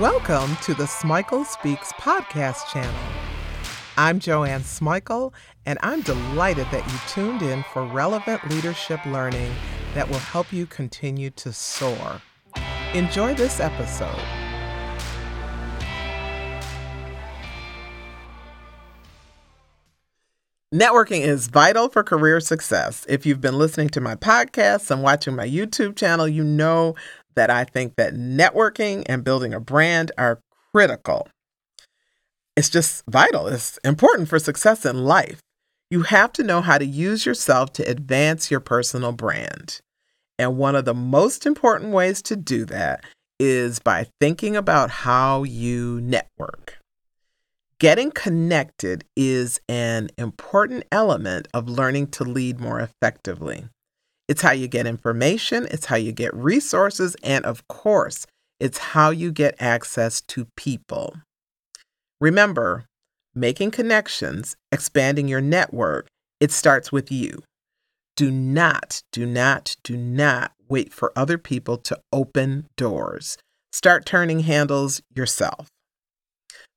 Welcome to the Smikle Speaks podcast channel. I'm Joanne Smikle, and I'm delighted that you tuned in for relevant leadership learning that will help you continue to soar. Enjoy this episode. Networking is vital for career success. If you've been listening to my podcasts and watching my YouTube channel, you know that I think that networking and building a brand are critical. It's just vital. It's important for success in life. You have to know how to use yourself to advance your personal brand. And one of the most important ways to do that is by thinking about how you network. Getting connected is an important element of learning to lead more effectively. It's how you get information, it's how you get resources, and of course, it's how you get access to people. Remember, making connections, expanding your network, it starts with you. Do not, do not, do not wait for other people to open doors. Start turning handles yourself.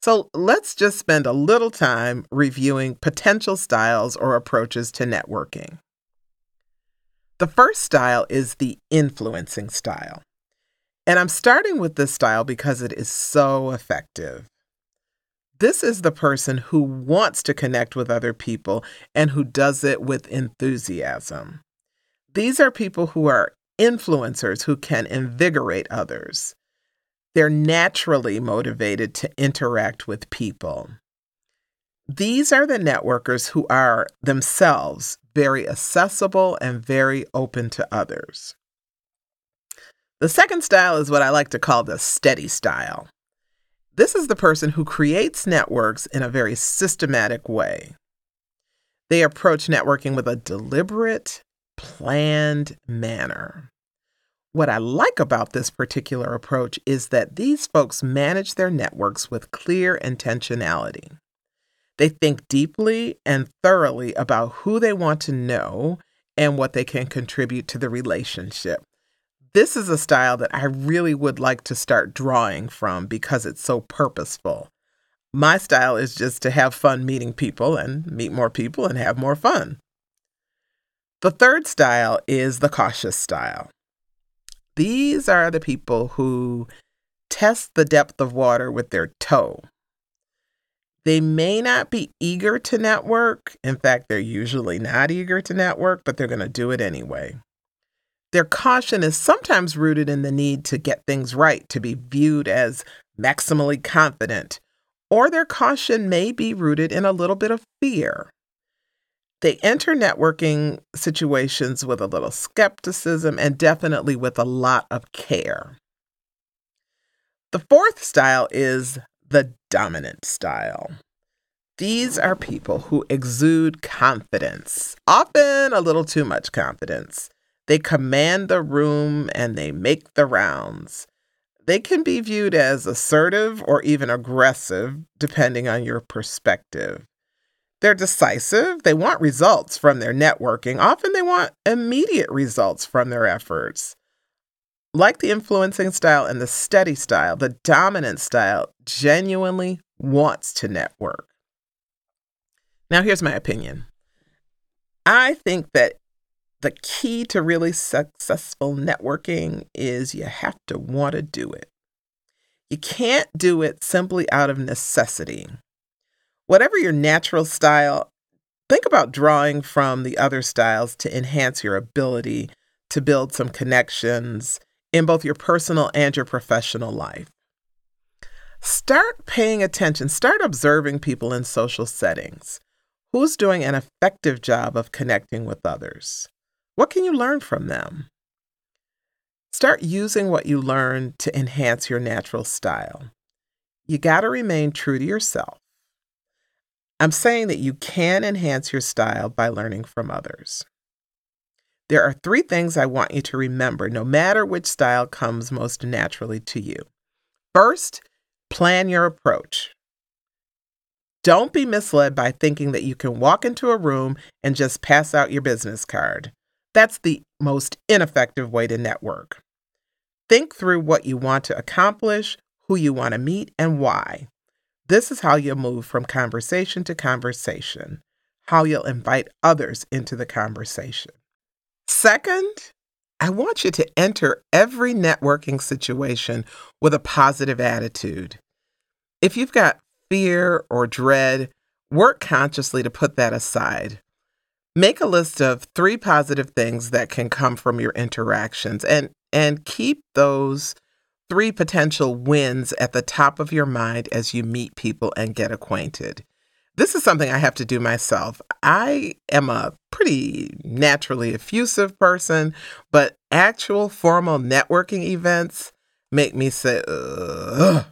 So let's just spend a little time reviewing potential styles or approaches to networking. The first style is the influencing style. And I'm starting with this style because it is so effective. This is the person who wants to connect with other people and who does it with enthusiasm. These are people who are influencers who can invigorate others. They're naturally motivated to interact with people. These are the networkers who are themselves very accessible and very open to others. The second style is what I like to call the steady style. This is the person who creates networks in a very systematic way. They approach networking with a deliberate, planned manner. What I like about this particular approach is that these folks manage their networks with clear intentionality. They think deeply and thoroughly about who they want to know and what they can contribute to the relationship. This is a style that I really would like to start drawing from because it's so purposeful. My style is just to have fun meeting people and meet more people and have more fun. The third style is the cautious style. These are the people who test the depth of water with their toe. They may not be eager to network. In fact, they're usually not eager to network, but they're going to do it anyway. Their caution is sometimes rooted in the need to get things right, to be viewed as maximally confident, or their caution may be rooted in a little bit of fear. They enter networking situations with a little skepticism and definitely with a lot of care. The fourth style is the dominant style. These are people who exude confidence, often a little too much confidence. They command the room and they make the rounds. They can be viewed as assertive or even aggressive, depending on your perspective. They're decisive. They want results from their networking. Often they want immediate results from their efforts. Like the influencing style and the steady style, the dominant style genuinely wants to network. Now, here's my opinion I think that the key to really successful networking is you have to want to do it. You can't do it simply out of necessity. Whatever your natural style, think about drawing from the other styles to enhance your ability to build some connections in both your personal and your professional life. Start paying attention, start observing people in social settings. Who's doing an effective job of connecting with others? What can you learn from them? Start using what you learn to enhance your natural style. You got to remain true to yourself. I'm saying that you can enhance your style by learning from others. There are three things I want you to remember, no matter which style comes most naturally to you. First, plan your approach. Don't be misled by thinking that you can walk into a room and just pass out your business card. That's the most ineffective way to network. Think through what you want to accomplish, who you want to meet, and why. This is how you'll move from conversation to conversation, how you'll invite others into the conversation. Second, I want you to enter every networking situation with a positive attitude. If you've got fear or dread, work consciously to put that aside. Make a list of three positive things that can come from your interactions and, and keep those three potential wins at the top of your mind as you meet people and get acquainted. This is something I have to do myself. I am a pretty naturally effusive person, but actual formal networking events make me say, Ugh.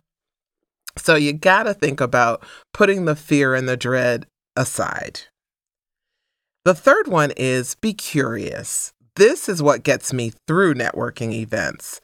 So you got to think about putting the fear and the dread aside. The third one is be curious. This is what gets me through networking events.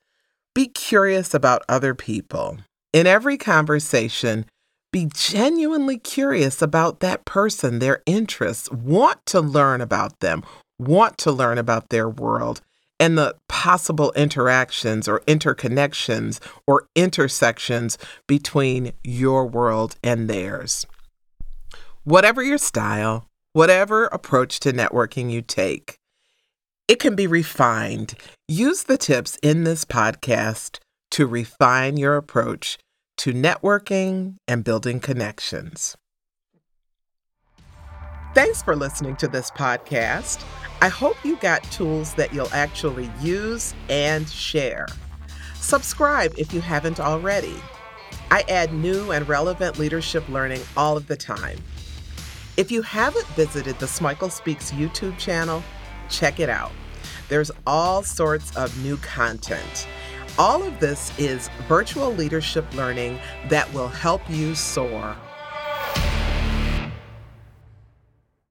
Be curious about other people. In every conversation, be genuinely curious about that person, their interests, want to learn about them, want to learn about their world, and the possible interactions or interconnections or intersections between your world and theirs. Whatever your style, whatever approach to networking you take, it can be refined. Use the tips in this podcast to refine your approach to networking and building connections. Thanks for listening to this podcast. I hope you got tools that you'll actually use and share. Subscribe if you haven't already. I add new and relevant leadership learning all of the time. If you haven't visited the Smikle Speaks YouTube channel, check it out. There's all sorts of new content. All of this is virtual leadership learning that will help you soar